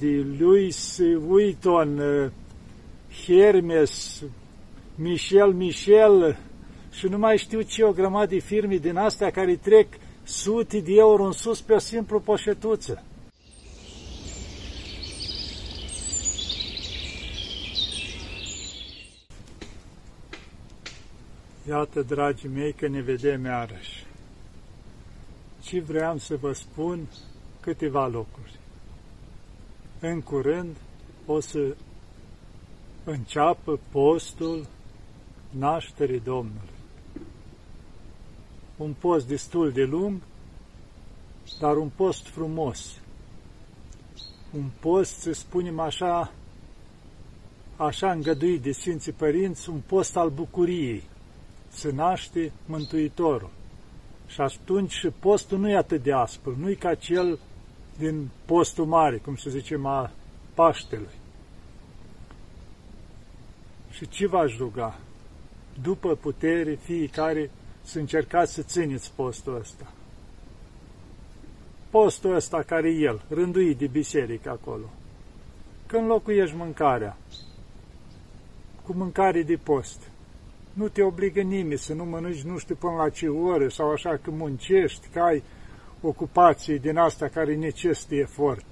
de Louis Vuitton, Hermes, Michel Michel și nu mai știu ce, o grămadă de firme din astea care trec sute de euro în sus pe o simplu poșetuță. Iată, dragii mei, că ne vedem iarăși. Și vreau să vă spun câteva lucruri. În curând o să înceapă postul nașterii Domnului. Un post destul de lung, dar un post frumos. Un post, să spunem așa, așa îngăduit de Sfinții Părinți, un post al bucuriei. Se naște Mântuitorul. Și atunci și postul nu e atât de aspru, nu e ca cel din postul mare, cum să zicem, a Paștelui. Și ce v-aș ruga? După putere, fiecare să încercați să țineți postul ăsta. Postul ăsta care e el, rânduit de biserică acolo. Când locuiești mâncarea, cu mâncare de post, nu te obligă nimeni să nu mănânci nu știu până la ce oră sau așa că muncești, că ai ocupații din asta care necesită efort.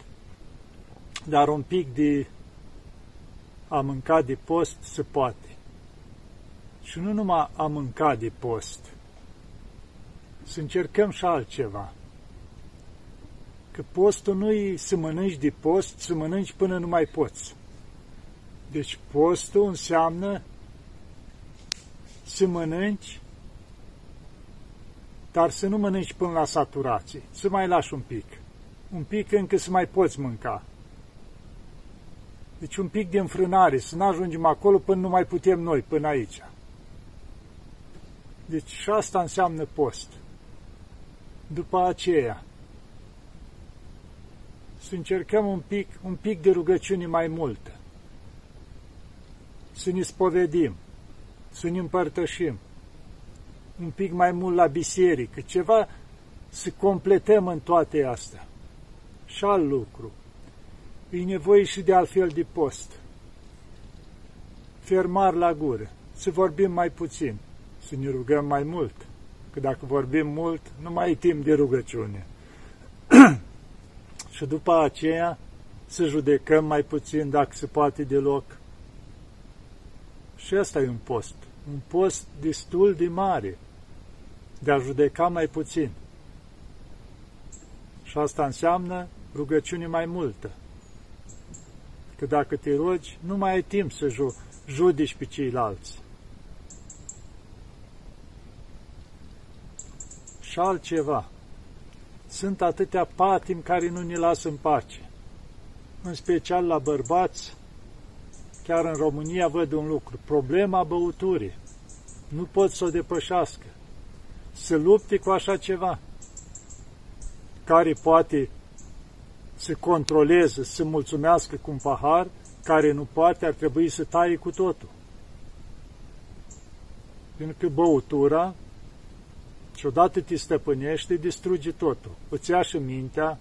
Dar un pic de a mânca de post se poate. Și nu numai a mânca de post, să încercăm și altceva. Că postul nu e să mănânci de post, să mănânci până nu mai poți. Deci postul înseamnă să mănânci, dar să nu mănânci până la saturație, să mai lași un pic. Un pic încă să mai poți mânca. Deci un pic de înfrânare, să nu ajungem acolo până nu mai putem noi, până aici. Deci și asta înseamnă post. După aceea, să încercăm un pic, un pic de rugăciune mai multă. Să ne spovedim, să ne împărtășim un pic mai mult la biserică, ceva să completăm în toate astea. Și alt lucru, e nevoie și de altfel de post. Fermar la gură, să vorbim mai puțin, să ne rugăm mai mult, că dacă vorbim mult, nu mai e timp de rugăciune. și după aceea să judecăm mai puțin, dacă se poate deloc. Și asta e un post. Un post destul de mare, de a judeca mai puțin. Și asta înseamnă rugăciune mai multă. Că dacă te rogi, nu mai ai timp să ju judeci pe ceilalți. Și altceva. Sunt atâtea patim care nu ne lasă în pace. În special la bărbați, chiar în România văd un lucru. Problema băuturii. Nu pot să o depășească. Să lupte cu așa ceva. Care poate să controleze, să mulțumească cu un pahar, care nu poate, ar trebui să taie cu totul. Pentru că băutura, și odată te stăpânește, distruge totul. Îți ia și mintea,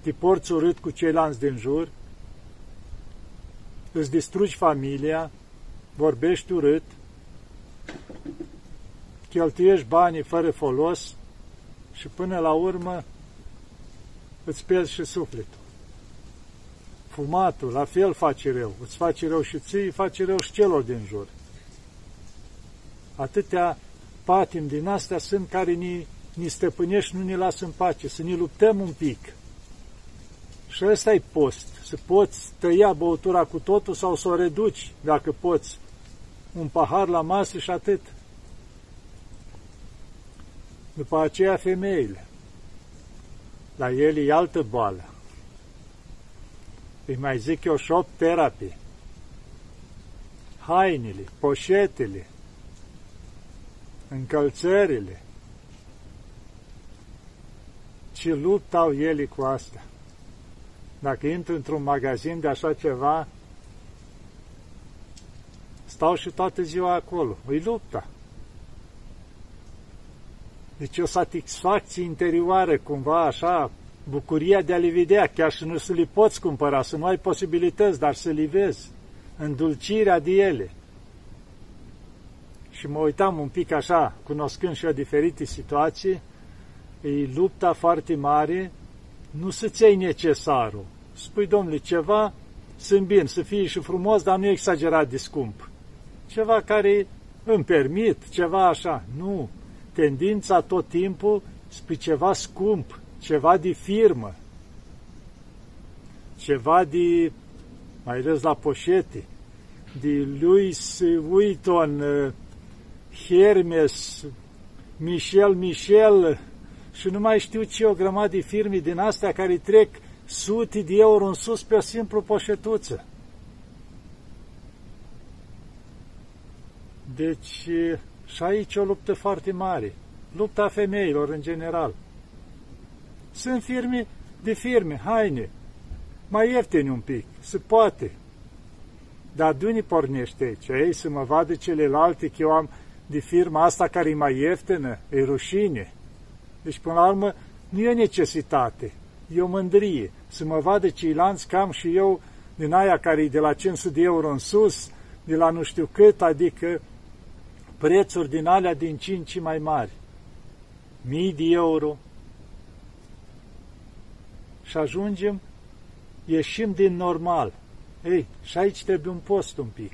te porți urât cu ceilalți din jur, îți distrugi familia, vorbești urât, cheltuiești banii fără folos și până la urmă îți pierzi și sufletul. Fumatul, la fel face rău. Îți face rău și ții, face rău și celor din jur. Atâtea patim din astea sunt care ni, ni stăpânești, nu ne lasă în pace, să ne luptăm un pic. Și ăsta e post, să poți tăia băutura cu totul sau să o reduci, dacă poți, un pahar la masă și atât. După aceea femeile. La el e altă boală. Îi mai zic eu shop therapy. Hainele, poșetele, încălțările. Ce luptă au ele cu asta? Dacă intru într-un magazin de așa ceva, stau și toată ziua acolo. Îi lupta. Deci o satisfacție interioară, cumva așa, bucuria de a le vedea, chiar și nu să le poți cumpăra, să nu ai posibilități, dar să le vezi, îndulcirea de ele. Și mă uitam un pic așa, cunoscând și eu diferite situații, e lupta foarte mare, nu să-ți iei necesarul. Spui, domnule, ceva, sunt bine, să fie și frumos, dar nu exagerat de scump. Ceva care îmi permit, ceva așa. Nu. Tendința tot timpul spre ceva scump, ceva de firmă, ceva de, mai ales la poșete, de Louis Vuitton, Hermes, Michel Michel și nu mai știu ce, o grămadă de firme din astea care trec sute de euro în sus pe o simplu poșetuță. Deci, și aici o luptă foarte mare. Lupta femeilor în general. Sunt firme de firme, haine, mai ieftini un pic, se poate. Dar de unde pornește aici? Ei, să mă vadă celelalte că eu am de firma asta care e mai ieftină, e rușine. Deci, până la urmă, nu e necesitate, e o mândrie. Să mă vadă ceilalți cam și eu din aia care e de la 500 de euro în sus, de la nu știu cât, adică prețuri din alea din 5 mai mari. Mii de euro. Și ajungem, ieșim din normal. Ei, și aici trebuie un post un pic.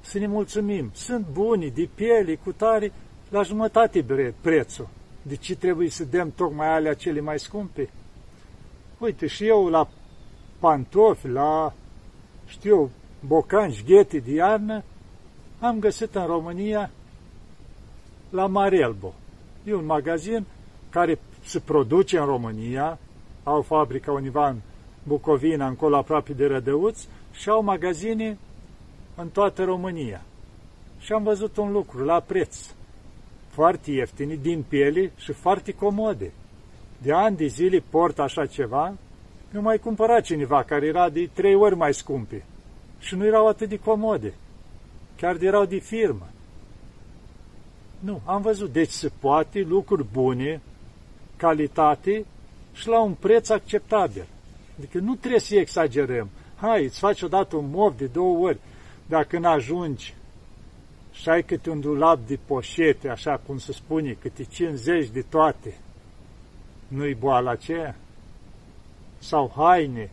Să ne mulțumim. Sunt buni, de piele, cu tare, la jumătate prețul. De ce trebuie să dăm tocmai alea cele mai scumpe? Uite, și eu la pantofi, la, știu, bocanci, ghete de iarnă, am găsit în România la Marelbo. E un magazin care se produce în România, au fabrica univa în Bucovina, încolo aproape de Rădăuți, și au magazine în toată România. Și am văzut un lucru, la preț, foarte ieftini, din piele și foarte comode. De ani de zile port așa ceva, nu mai cumpăra cineva care era de trei ori mai scumpe și nu erau atât de comode chiar de erau de firmă. Nu, am văzut. Deci se poate lucruri bune, calitate și la un preț acceptabil. Adică nu trebuie să exagerăm. Hai, îți faci odată un mov de două ori. Dacă nu ajungi și ai câte un dulap de poșete, așa cum se spune, câte 50 de toate, nu-i boala aceea? Sau haine,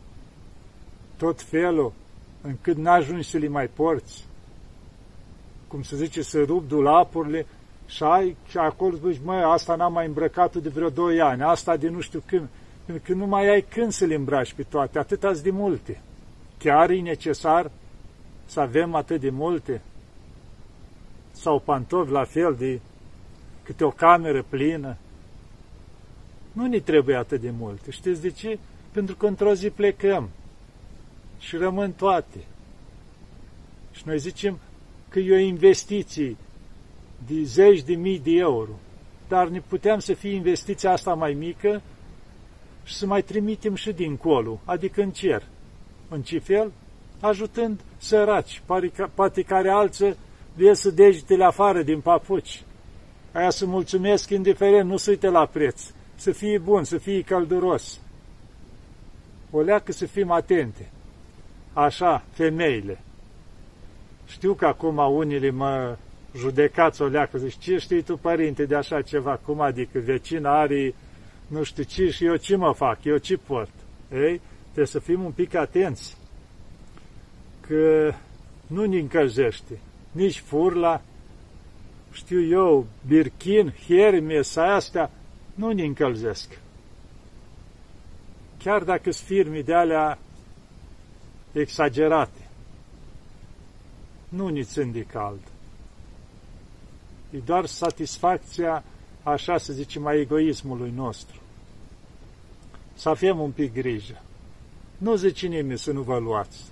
tot felul, încât n-ajungi să le mai porți cum se zice, să rup dulapurile și ai și acolo zici, măi, asta n-am mai îmbrăcat de vreo 2 ani, asta de nu știu când, pentru că nu mai ai când să le îmbraci pe toate, atât de multe. Chiar e necesar să avem atât de multe? Sau pantofi la fel de câte o cameră plină? Nu ne trebuie atât de multe. Știți de ce? Pentru că într-o zi plecăm și rămân toate. Și noi zicem, că e o investiție de zeci de mii de euro, dar ne puteam să fie investiția asta mai mică și să mai trimitem și dincolo, adică în cer. În ce fel? Ajutând săraci, poate care alții ies degetele afară din papuci. Aia să mulțumesc indiferent, nu să uite la preț. Să fie bun, să fie călduros. O leacă să fim atente. Așa, femeile. Știu că acum unii mă judecați o leacă, zici, ce știi tu, părinte, de așa ceva? Cum adică vecina are nu știu ce și eu ce mă fac, eu ce port? Ei, trebuie să fim un pic atenți că nu ne încălzește nici furla, știu eu, birchin, hermes, astea, nu ne încălzesc. Chiar dacă sunt firme de alea exagerate nu ni țin de cald. E doar satisfacția, așa să zicem, a egoismului nostru. Să avem un pic grijă. Nu zice nimeni să nu vă luați,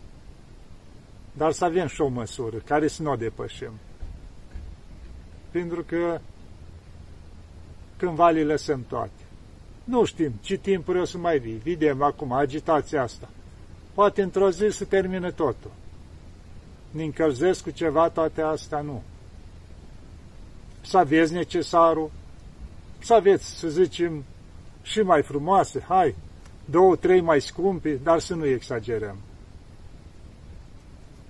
dar să avem și o măsură care să nu o depășim. Pentru că cândva le lăsăm toate. Nu știm ce timp o să mai vii. Vedem acum agitația asta. Poate într-o zi să termină totul ne încălzesc cu ceva toate astea, nu. Să aveți necesarul, să aveți, să zicem, și mai frumoase, hai, două, trei mai scumpi, dar să nu exagerăm.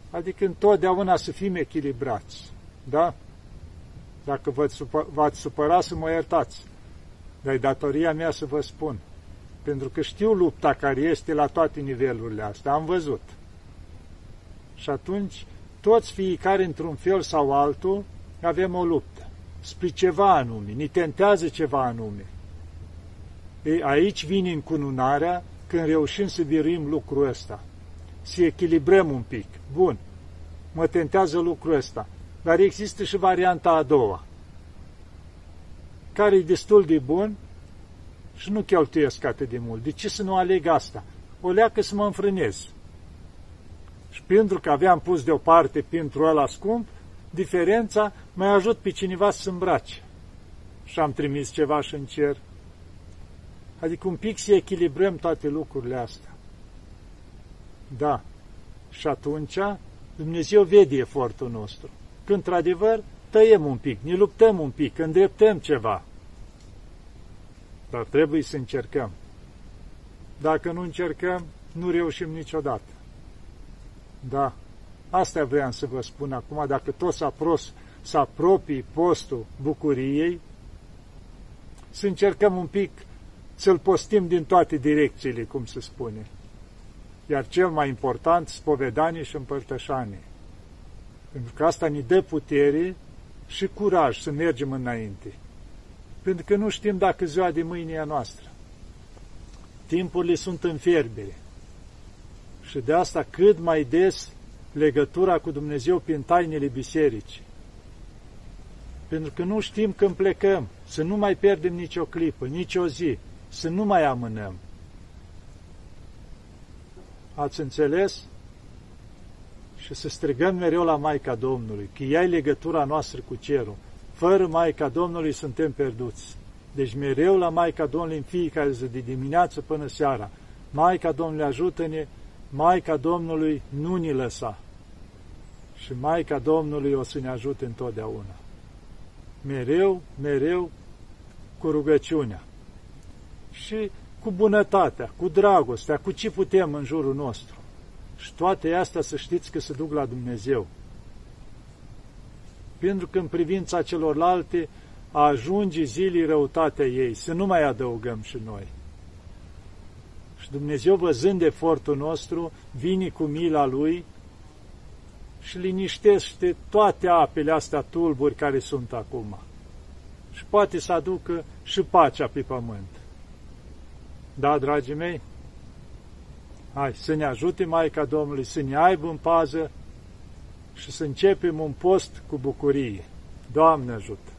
Adică întotdeauna să fim echilibrați, da? Dacă v-ați supărat să mă iertați, dar e datoria mea să vă spun. Pentru că știu lupta care este la toate nivelurile astea, am văzut. Și atunci, toți fiecare, într-un fel sau altul, avem o luptă. Spre ceva anume, ni tentează ceva anume. Ei, aici vine încununarea când reușim să biruim lucrul ăsta. Să echilibrăm un pic. Bun, mă tentează lucrul ăsta. Dar există și varianta a doua, care e destul de bun și nu cheltuiesc atât de mult. De ce să nu aleg asta? O leacă să mă înfrânez. Și pentru că aveam pus deoparte pentru ăla scump, diferența mai ajut pe cineva să îmbrace. Și am trimis ceva și în cer. Adică un pic să echilibrăm toate lucrurile astea. Da. Și atunci Dumnezeu vede efortul nostru. Când, într-adevăr, tăiem un pic, ne luptăm un pic, îndreptăm ceva. Dar trebuie să încercăm. Dacă nu încercăm, nu reușim niciodată. Da, asta vreau să vă spun acum, dacă tot s-a pros, să apropii postul bucuriei, să încercăm un pic să-l postim din toate direcțiile, cum se spune. Iar cel mai important, spovedanie și împărtășanie. Pentru că asta ne dă putere și curaj să mergem înainte. Pentru că nu știm dacă ziua de mâine e a noastră. Timpurile sunt în fierbere. Și de asta cât mai des legătura cu Dumnezeu prin tainele bisericii. Pentru că nu știm când plecăm, să nu mai pierdem nicio clipă, nicio zi, să nu mai amânăm. Ați înțeles? Și să strigăm mereu la Maica Domnului, că ea e legătura noastră cu cerul. Fără Maica Domnului suntem pierduți. Deci mereu la Maica Domnului în fiecare zi, de dimineață până seara. Maica Domnului ajută-ne, Maica Domnului nu ne lăsa. Și Maica Domnului o să ne ajute întotdeauna. Mereu, mereu cu rugăciunea. Și cu bunătatea, cu dragostea, cu ce putem în jurul nostru. Și toate astea să știți că se duc la Dumnezeu. Pentru că în privința celorlalte ajunge zilii răutatea ei, să nu mai adăugăm și noi. Și Dumnezeu, văzând efortul nostru, vine cu mila Lui și liniștește toate apele astea tulburi care sunt acum. Și poate să aducă și pacea pe pământ. Da, dragii mei? Hai, să ne ajute Maica Domnului, să ne aibă în pază și să începem un post cu bucurie. Doamne ajută!